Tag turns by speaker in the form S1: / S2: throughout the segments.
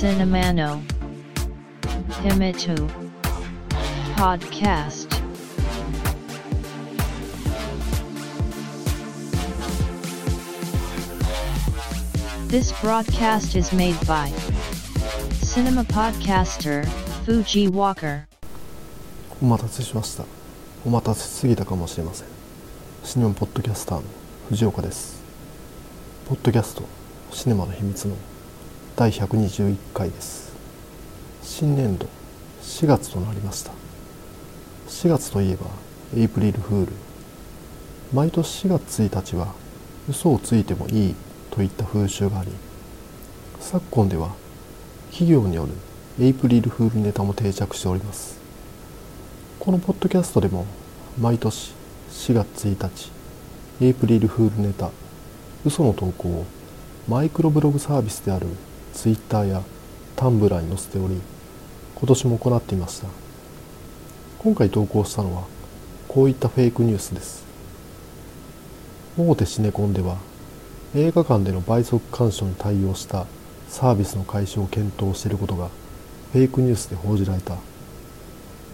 S1: Cinemano Himitu Podcast This broadcast is made by Cinema Podcaster Fuji Walker
S2: お待たせしましたお待たせすぎたかもしれませんシネマポッドキャスターの藤岡ですポッドキャストシネマの秘密の第121回です。新年度4月となりました。4月といえばエイプリルフール。毎年4月1日は嘘をついてもいいといった風習があり昨今では企業によるエイプリルフールネタも定着しております。このポッドキャストでも毎年4月1日エイプリルフールネタ嘘の投稿をマイクロブログサービスである Twitter やタンブラーに載せており今年も行っていました。今回投稿したのはこういったフェイクニュースです。大手シネコンでは映画館での倍速鑑賞に対応したサービスの開始を検討していることがフェイクニュースで報じられた。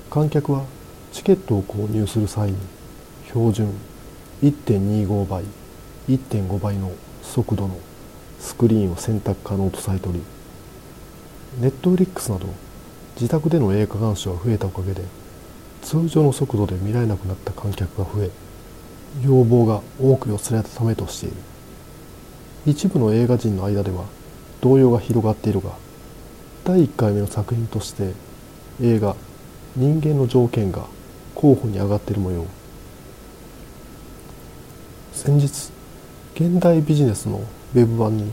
S2: 観客はチケットを購入する際に標準1.25倍1.5倍の速度のスクリーンを選択可能とされておりネットフリックスなど自宅での映画鑑賞が増えたおかげで通常の速度で見られなくなった観客が増え要望が多く寄せられたためとしている。一部の映画人の間では動揺が広がっているが第1回目の作品として映画「人間の条件」が候補に上がっている模様。先日現代ビジネスのウェブ版に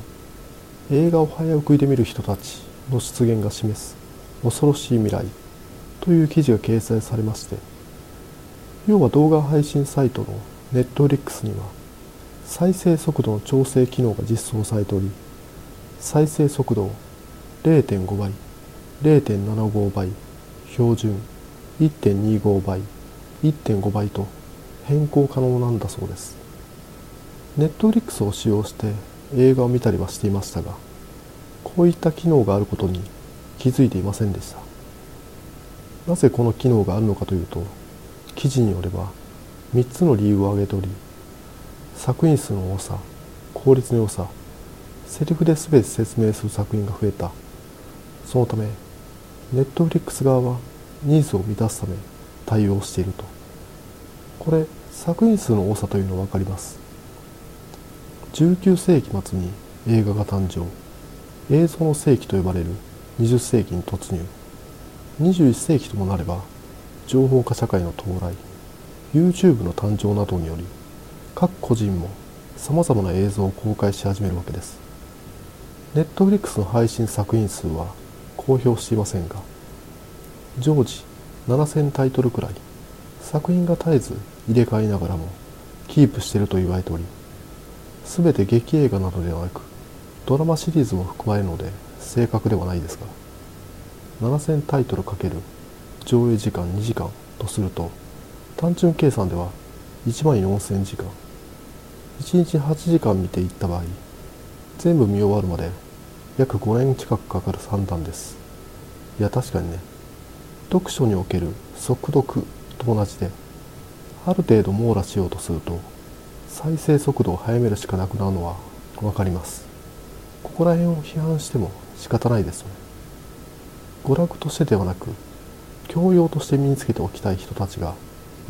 S2: 映画を早送りで見る人たちの出現が示す恐ろしい未来という記事が掲載されまして要は動画配信サイトのネットフリックスには再生速度の調整機能が実装されており再生速度を0.5倍0.75倍標準1.25倍1.5倍と変更可能なんだそうです。ネットフリックスを使用して映画を見たりはしていましたがこういった機能があることに気づいていませんでした。なぜこの機能があるのかというと記事によれば3つの理由を挙げており作品数の多さ効率の良さセリフで全て説明する作品が増えた。そのためネットフリックス側はニーズを満たすため対応していると。これ作品数の多さというのは分かります。19世紀末に映画が誕生。映像の世紀と呼ばれる20世紀に突入。21世紀ともなれば情報化社会の到来。YouTube の誕生などにより各個人もさまざまな映像を公開し始めるわけです。ネットフリックスの配信作品数は公表していませんが常時7000タイトルくらい。作品が絶えず入れ替えながらもキープしていると言われており全て劇映画などではなくドラマシリーズも含まれるので正確ではないですが7000タイトルかける上映時間2時間とすると単純計算では1万4000時間。1日8時間見ていった場合全部見終わるまで約5年近くかかる算段です。いや確かにね。読書における速読と同じである程度網羅しようとすると再生速度を速めるしかなくなるのは分かります。ここら辺を批判しても仕方ないですよね。娯楽としてではなく教養として身につけておきたい人たちが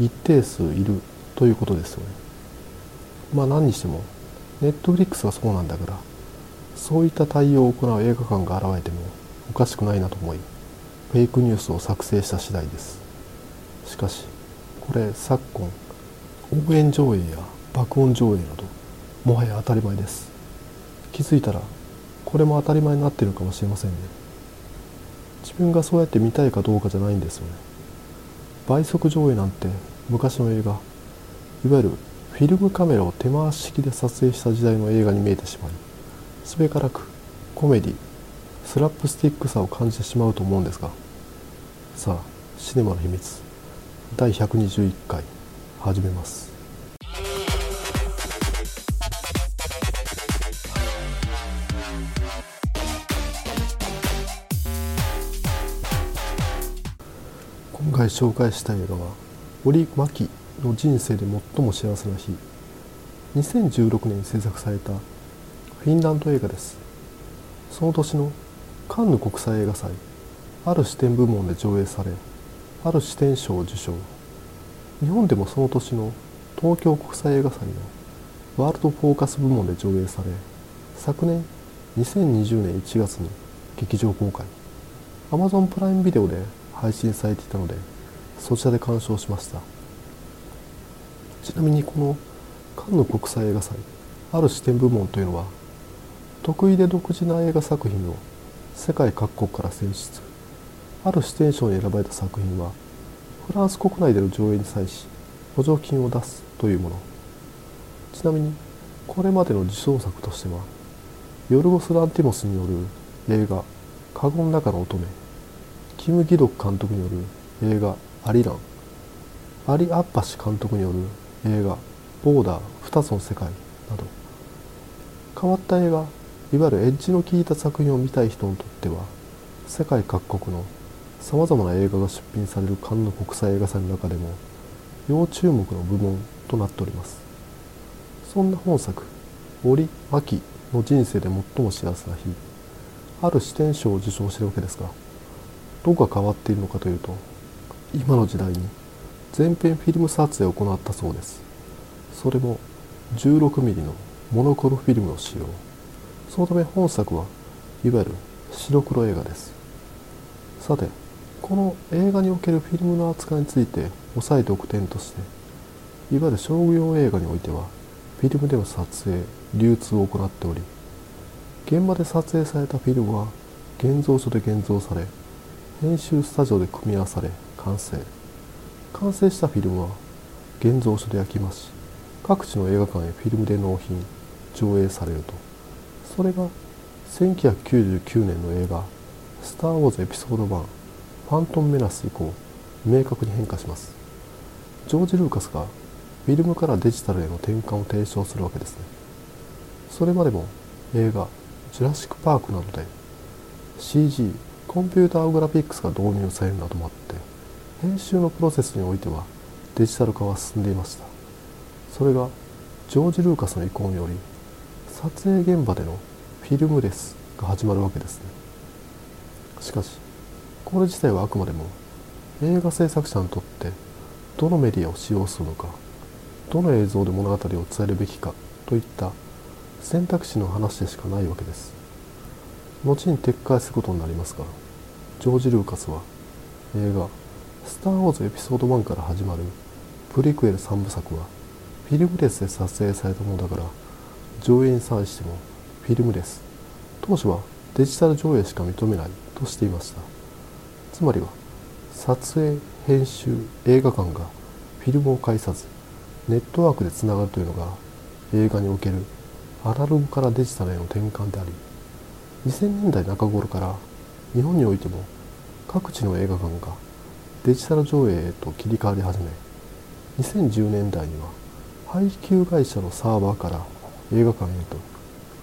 S2: 一定数いるということですよね。まあ何にしてもネットフリックスがそうなんだからそういった対応を行う映画館が現れてもおかしくないなと思いフェイクニュースを作成した次第です。しかしこれ昨今応援上映や爆音上映などもはや当たり前です。気づいたらこれも当たり前になってるかもしれませんね。自分がそうやって見たいかどうかじゃないんですよね。倍速上映なんて昔の映画いわゆるフィルムカメラを手回し式で撮影した時代の映画に見えてしまいすべからくコメディスラップスティックさを感じてしまうと思うんですが。さあシネマの秘密第121回始めます。回紹介した映画は森牧の人生で最も幸せな日。2016年に制作されたフィンランド映画です。その年のカンヌ国際映画祭ある視点部門で上映されある視点賞を受賞。日本でもその年の東京国際映画祭のワールドフォーカス部門で上映され昨年2020年1月に劇場公開。Amazon プライムビデオで配信されていたのでそちらで鑑賞しました。ちなみにこのカンヌ国際映画祭ある視点部門というのは得意で独自な映画作品を世界各国から選出ある視点賞に選ばれた作品はフランス国内での上映に際し補助金を出すというもの。ちなみにこれまでの受賞作としてはヨルゴス・ランティモスによる映画「カゴの中の乙女」キム・ギドク監督による映画「アリラン」アリ・アッパシ監督による映画「ボーダー二つの世界」など。変わった映画いわゆるエッジの効いた作品を見たい人にとっては世界各国のさまざまな映画が出品されるカンヌ国際映画祭の中でも要注目の部門となっております。そんな本作森牧の人生で最も幸せな日ある視点賞を受賞しているわけですがどこが変わっているのかというと今の時代に全編フィルム撮影を行ったそうです。それも 16mm のモノクロフィルムを使用。そのため本作はいわゆる白黒映画です。さてこの映画におけるフィルムの扱いについて押さえておく点としていわゆる商業映画においてはフィルムでの撮影流通を行っており現場で撮影されたフィルムは現像所で現像され編集スタジオで組み合わされ完成。完成したフィルムは現像所で焼き増し各地の映画館へフィルムで納品上映されると。それが1999年の映画「スター・ウォーズエピソード1ファントン・メナス」以降明確に変化します。ジョージ・ルーカスがフィルムからデジタルへの転換を提唱するわけですね。それまでも映画「ジュラシック・パーク」などで CG コンピューターグラフィックスが導入されるなどもあって編集のプロセスにおいてはデジタル化は進んでいました。それがジョージ・ルーカスの意向により撮影現場でのフィルムレスが始まるわけですね。しかしこれ自体はあくまでも映画制作者にとってどのメディアを使用するのかどの映像で物語を伝えるべきかといった選択肢の話でしかないわけです。後に撤回することになりますがジョージ・ルーカスは映画「スター・ウォーズエピソード1」から始まるプリクエル3部作はフィルムレスで撮影されたものだから上映に際してもフィルムレス当初はデジタル上映しか認めないとしていました。つまりは撮影編集映画館がフィルムを介さずネットワークでつながるというのが映画におけるアナログからデジタルへの転換であり2000年代中頃から日本においても各地の映画館がデジタル上映へと切り替わり始め2010年代には配給会社のサーバーから映画館へ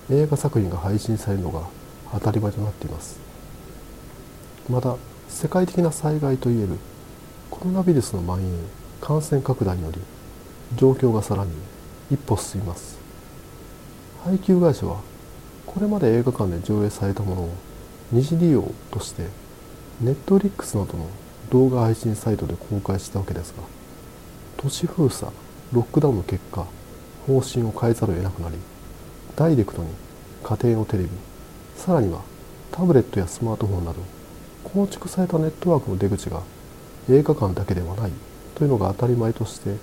S2: と映画作品が配信されるのが当たり前となっています。また世界的な災害といえるコロナウイルスの蔓延感染拡大により状況がさらに一歩進みます。配給会社はこれまで映画館で上映されたものを二次利用としてネットリックスなどの動画配信サイトで公開したわけですが都市封鎖ロックダウンの結果方針を変えざるを得なくなりダイレクトに家庭のテレビさらにはタブレットやスマートフォンなど構築されたネットワークの出口が映画館だけではないというのが当たり前として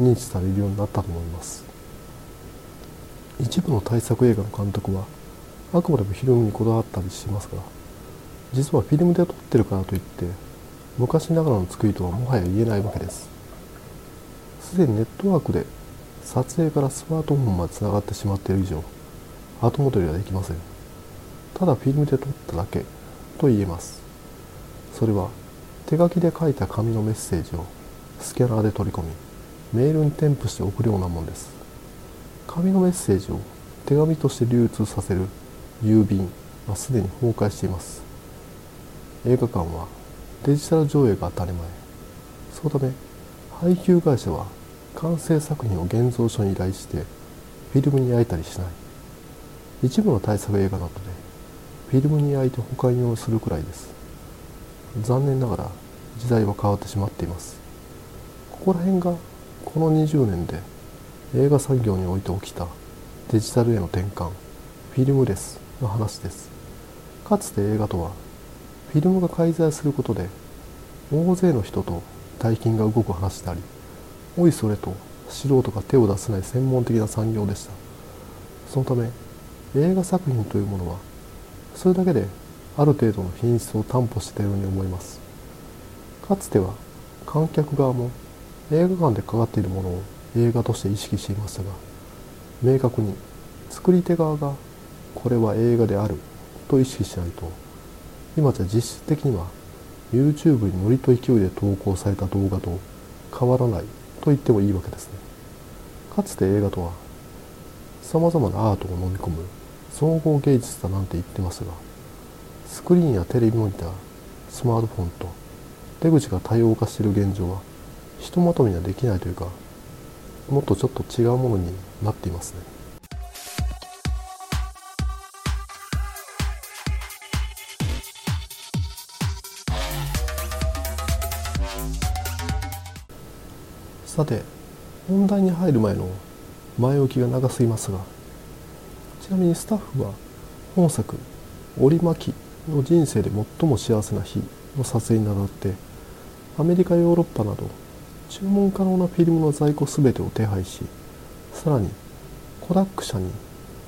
S2: 認知されるようになったと思います。一部の大作映画の監督はあくまでもフィルムにこだわったりしますが実はフィルムで撮ってるからといって昔ながらの作りとはもはや言えないわけです。すでにネットワークで撮影からスマートフォンまでつながってしまっている以上後戻りはできません。ただフィルムで撮っただけと言えます。それは手書きで書いた紙のメッセージをスキャナーで取り込みメールに添付して送るようなものです。紙のメッセージを手紙として流通させる郵便はすでに崩壊しています。映画館はデジタル上映が当たり前。そのため配給会社は完成作品を現像所に依頼してフィルムに焼いたりしない。一部の対策映画などでフィルムに焼いて保管用するくらいです。残念ながら時代は変わってしまっています。ここら辺がこの20年で映画産業において起きたデジタルへの転換フィルムレスの話です。かつて映画とはフィルムが介在することで大勢の人と大金が動く話でありおいそれと素人が手を出せない専門的な産業でした。そのため映画作品というものはそれだけである程度の品質を担保していたように思います。かつては観客側も映画館でかかっているものを映画として意識していましたが明確に作り手側がこれは映画であると意識しないと今じゃ実質的には YouTube にノリと勢いで投稿された動画と変わらないと言ってもいいわけですね。かつて映画とはさまざまなアートを飲み込む総合芸術だなんて言ってますがスクリーンやテレビモニタースマートフォンと出口が多様化している現状はひとまとめにはできないというかもっとちょっと違うものになっていますねさて本題に入る前の前置きが長すぎますがちなみにスタッフは本作「折巻の人生で最も幸せな日」の撮影にあたってアメリカヨーロッパなど注文可能なフィルムの在庫全てを手配しさらにコダック社に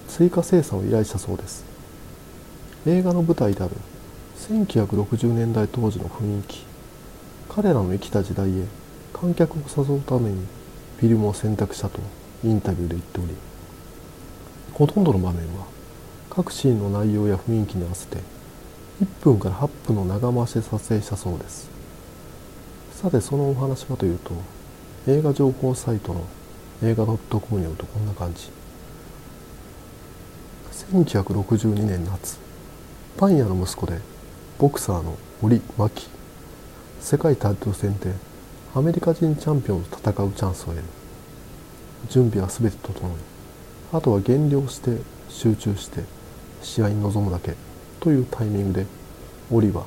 S2: 追加生産を依頼したそうです。映画の舞台である1960年代当時の雰囲気彼らの生きた時代へ観客を誘うためにフィルムを選択したとインタビューで言っておりほとんどの場面は各シーンの内容や雰囲気に合わせて1分から8分の長回しで撮影したそうです。さてそのお話はというと映画情報サイトの映画 .com によるとこんな感じ。1962年夏パン屋の息子でボクサーの森真紀世界タイトル戦でアメリカ人チャンピオンと戦うチャンスを得る。準備は全て整いあとは減量して集中して試合に臨むだけというタイミングでオリは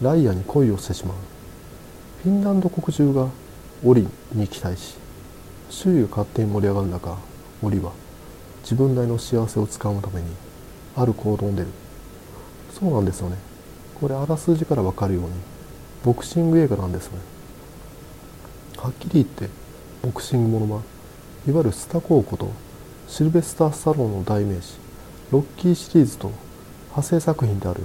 S2: ライアに恋をしてしまう。フィンランド国中がオリに期待し周囲が勝手に盛り上がる中オリは自分なりの幸せをつかむためにある行動に出る。そうなんですよね。これあらすじから分かるようにボクシング映画なんですよね。はっきり言ってボクシングものはいわゆるスタコーことシルベスター・スタローの代名詞ロッキーシリーズと派生作品である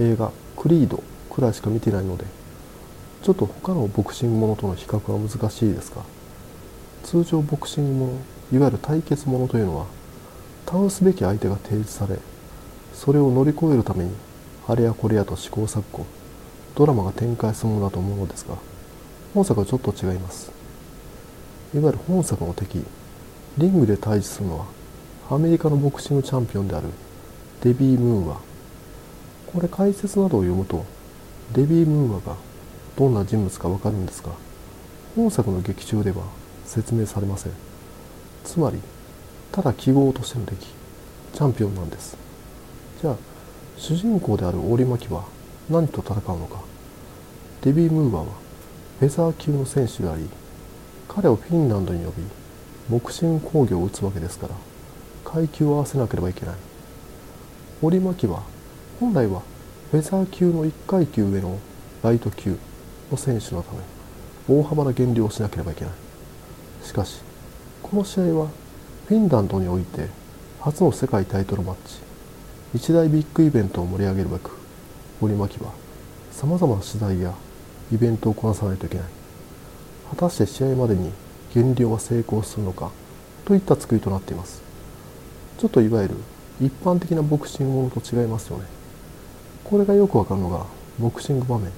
S2: 映画「クリード」くらいしか見てないのでちょっと他のボクシングものとの比較は難しいですが通常ボクシングものいわゆる対決ものというのは倒すべき相手が提示されそれを乗り越えるためにあれやこれやと試行錯誤ドラマが展開するものだと思うのですが本作はちょっと違います。いわゆる本作の敵リングで対峙するのはアメリカのボクシングチャンピオンであるデビー・ムーア。これ解説などを読むとデビー・ムーアがどんな人物かわかるんですが本作の劇中では説明されません。つまりただ記号としての敵チャンピオンなんです。じゃあ主人公である折巻は何と戦うのか。デビー・ムーアはフェザー級の選手であり彼をフィンランドに呼びボクシング工業を打つわけですから階級を合わせなければいけない。折巻は本来はフェザー級の1階級上のライト級の選手のため大幅な減量をしなければいけない。しかしこの試合はフィンランドにおいて初の世界タイトルマッチ一大ビッグイベントを盛り上げるべく折巻はさまざまな取材やイベントをこなさないといけない。果たして試合までに減量は成功するのかといった作りとなっています。ちょっといわゆる一般的なボクシングものと違いますよね。これがよくわかるのがボクシング場面。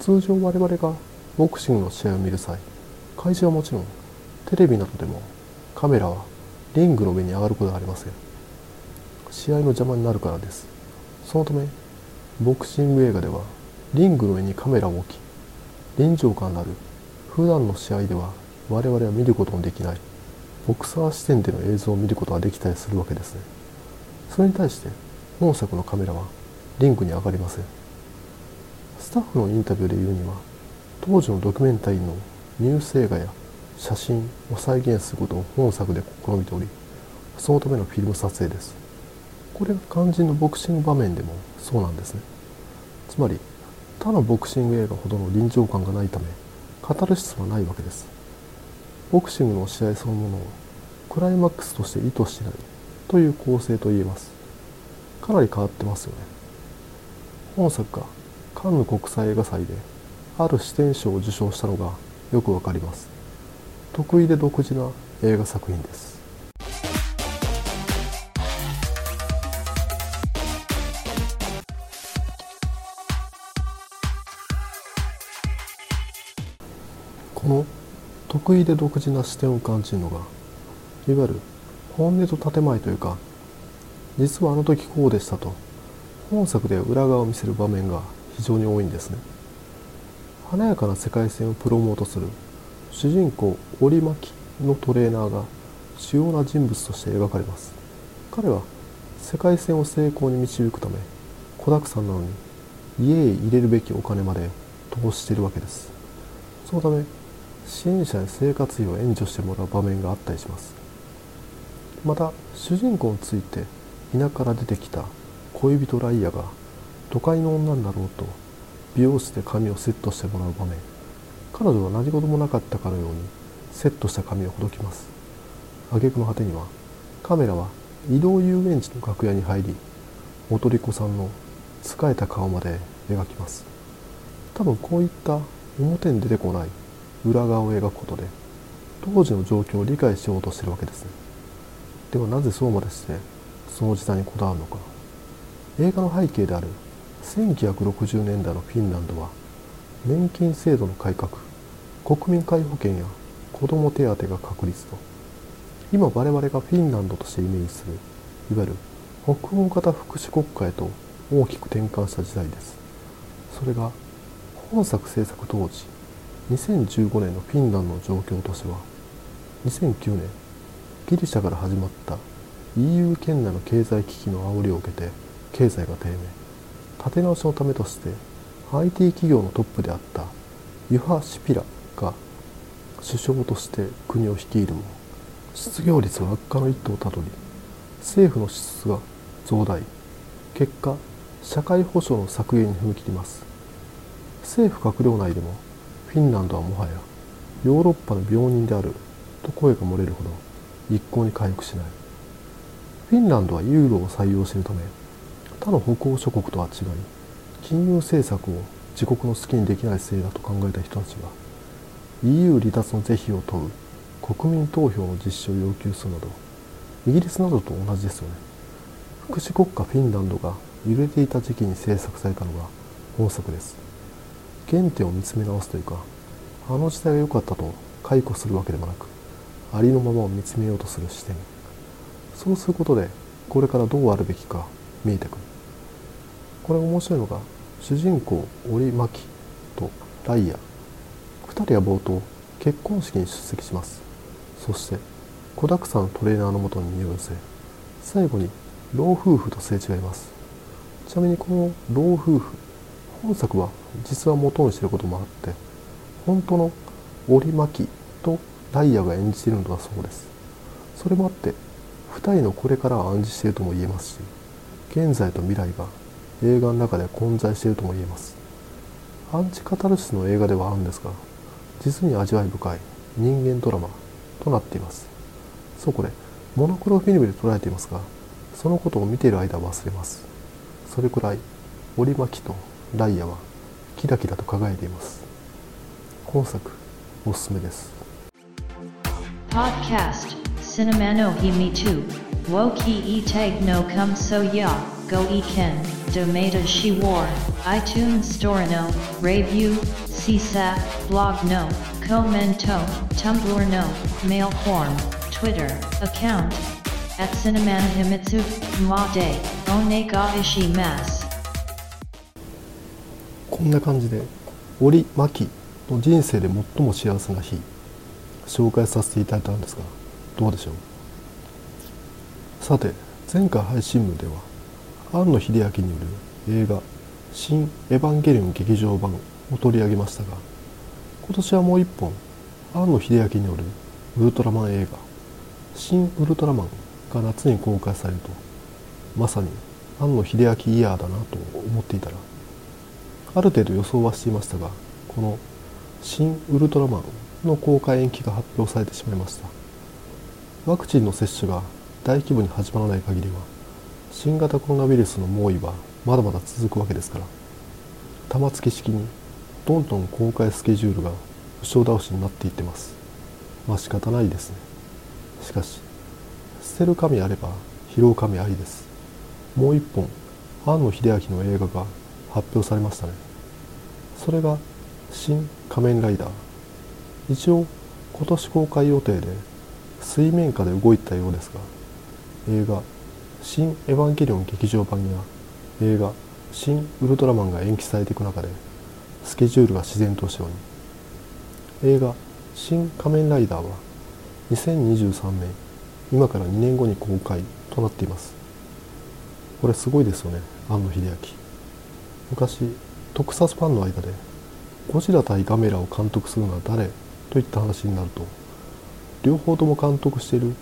S2: 通常我々がボクシングの試合を見る際会場はもちろんテレビなどでもカメラはリングの上に上がることはありません試合の邪魔になるからです。そのためボクシング映画ではリングの上にカメラを置き臨場感のある普段の試合では我々は見ることのできないボクサー視点での映像を見ることができたりするわけですね。それに対して本作のカメラはリングに上がりません。スタッフのインタビューで言うには当時のドキュメンタリーのニュース映画や写真を再現することを本作で試みておりそのためのフィルム撮影です。これが肝心のボクシング場面でもそうなんですね。つまり他のボクシング映画ほどの臨場感がないためカタルシスはないわけです。ボクシングの試合そのものをクライマックスとして意図しないという構成と言えます。かなり変わってますよね。本作がカンヌ国際映画祭である視点賞を受賞したのがよくわかります。得意で独自な映画作品です。この得意で独自な視点を感じるのがいわゆる本音と建前というか実はあの時こうでしたと本作で裏側を見せる場面が非常に多いんですね。華やかな世界線をプロモートする主人公織巻のトレーナーが主要な人物として描かれます。彼は世界線を成功に導くため子だくさんなのに家へ入れるべきお金まで投資しているわけです。そのため支援者に生活費を援助してもらう場面があったりします。また主人公について田舎から出てきた恋人ライアが都会の女になろうと美容室で髪をセットしてもらう場面。彼女は何事もなかったかのようにセットした髪をほどきます。挙句の果てにはカメラは移動遊園地の楽屋に入り踊り子さんの疲れた顔まで描きます。多分こういった表に出てこない裏側を描くことで当時の状況を理解しようとしてるわけですではなぜそうまでしてその時代にこだわるのか。映画の背景である1960年代のフィンランドは年金制度の改革国民皆保険や子ども手当が確立と今我々がフィンランドとしてイメージするいわゆる北欧型福祉国家へと大きく転換した時代です。それが本作制作当時2015年のフィンランドの状況としては2009年ギリシャから始まった EU 圏内の経済危機の煽りを受けて経済が低迷。立て直しのためとして IT 企業のトップであったユハ・シピラが首相として国を率いるも失業率は悪化の一途をたどり政府の支出が増大。結果社会保障の削減に踏み切ります。政府閣僚内でもフィンランドはもはやヨーロッパの病人であると声が漏れるほど一向に回復しない。フィンランドはユーロを採用しているため他の北欧諸国とは違い金融政策を自国の好きにできないせいだと考えた人たちが EU 離脱の是非を問う国民投票の実施を要求するなどイギリスなどと同じですよね。福祉国家フィンランドが揺れていた時期に制作されたのが本作です。原点を見つめ直すというかあの時代が良かったと解雇するわけでもなくありのままを見つめようとする視点。そうすることでこれからどうあるべきか見えてくる。これ面白いのが主人公織巻とライア2人は冒頭結婚式に出席します。そして子だくさんのトレーナーのもとに身を寄せ最後に老夫婦とすれ違います。ちなみにこの老夫婦本作は実は元にしていることもあって本当の織巻とダイヤが演じているのだそうです。それもあって2人のこれからは暗示しているとも言えますし現在と未来が映画の中で混在しているとも言えます。アンチカタルシスの映画ではあるんですが実に味わい深い人間ドラマとなっています。そうこれモノクロフィルムで捉えていますがそのことを見ている間は忘れます。それくらい織巻とダイヤはキラキラと輝いています。本作おすすめです「
S1: ポッドキャスト」「シネマの秘密」「ウォーキーイテイクのカムソヤ」「ゴイケン」「ドメイドシーワー」「iTunes ストアの」「レビュー」「シーサー」「ブログの」「コメント」「タンブラーの」「メイルフォーム」「ツイッター」「アカウント」「アッシネマのヒミツ」「マデ」「オネガイシマス」
S2: こんな感じで織巻の人生で最も幸せな日紹介させていただいたんですがどうでしょう？さて前回配信部では庵野秀明による映画「新エヴァンゲリオン劇場版」を取り上げましたが今年はもう一本庵野秀明によるウルトラマン映画「新ウルトラマン」が夏に公開されるとまさに庵野秀明イヤーだなと思っていたらある程度予想はしていましたがこの「新ウルトラマン」の公開延期が発表されてしまいました。ワクチンの接種が大規模に始まらない限りは新型コロナウイルスの猛威はまだまだ続くわけですから玉突き式にどんどん公開スケジュールが後ろ倒しになっていってます。まあ仕方ないですね。しかし捨てる神あれば拾う神ありです。もう一本庵野秀明の映画が発表されましたね。それが「新仮面ライダー」一応今年公開予定で水面下で動いたようですが映画「新エヴァンゲリオン劇場版」や映画「新ウルトラマン」が延期されていく中でスケジュールが自然としように映画「新仮面ライダー」は2023年今から2年後に公開となっています。これすごいですよね庵野秀明。昔特撮ファンの間でゴジラ対ガメラを監督するのは誰？といった話になると両方とも監督している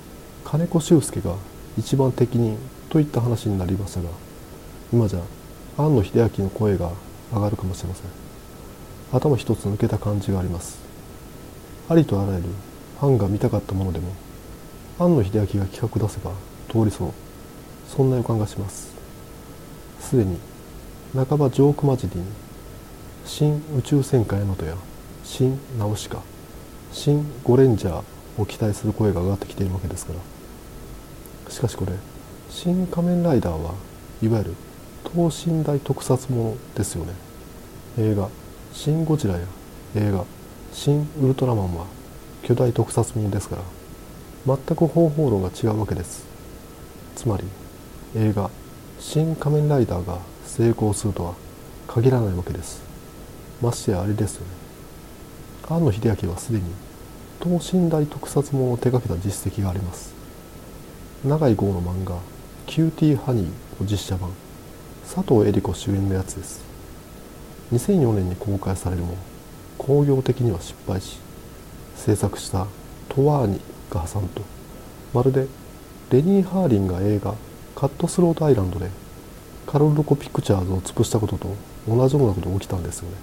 S2: 金子修介が一番適任といった話になりましたが今じゃ庵野秀明の声が上がるかもしれません。頭一つ抜けた感じがあります。ありとあらゆるファンが見たかったものでも庵野秀明が企画出せば通りそう。そんな予感がします。すでに半ばジョーク混じりに新宇宙戦艦ヤマトや新ナウシカ新ゴレンジャーを期待する声が上がってきているわけですから。しかしこれ新仮面ライダーはいわゆる等身大特撮ものですよね。映画「シン・ゴジラ」や映画「シン・ウルトラマン」は巨大特撮ものですから全く方法論が違うわけです。つまり映画「新仮面ライダー」が成功するとは限らないわけです。ましてやあれですよね。庵野秀明はすでに等身大特撮ものを手掛けた実績があります。永井豪の漫画「キューティーハニー」の実写版佐藤江梨子主演のやつです。2004年に公開されるも興行的には失敗し制作したトワーニが破産と。まるでレニー・ハーリンが映画「カットスロートアイランド」でカロルコ・ピクチャーズを潰したことと同じようなことが起きたんですよね。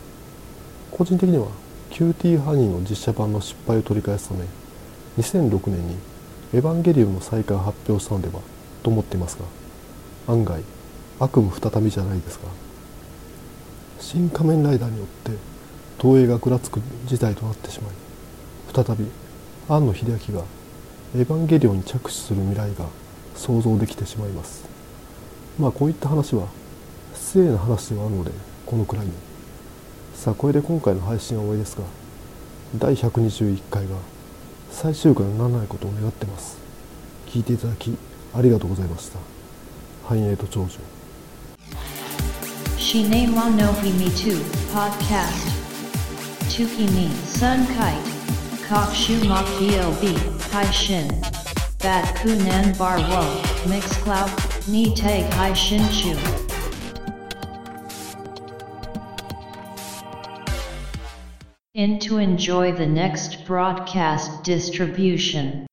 S2: 個人的にはキューティーハニーの実写版の失敗を取り返すため2006年に「エヴァンゲリオン」の再開を発表したのではと思っていますが案外悪夢再びじゃないですか。新仮面ライダーによって東映がぐらつく事態となってしまい再び庵野秀明がエヴァンゲリオンに着手する未来が想像できてしまいます。まあこういった話は失礼な話ではあるのでこのくらいにさあこれで今回の配信は終わりですが第121回が最終回にならないことを願ってます聞いていただきありがとうございました繁栄と長寿
S1: Shine wa no himi 2 podcast. Tukimi sun kite. Kokshu makio b hai shin. Bat kunan bar wo mix cloud ni tag hai shin chu. In to enjoy the next broadcast distribution.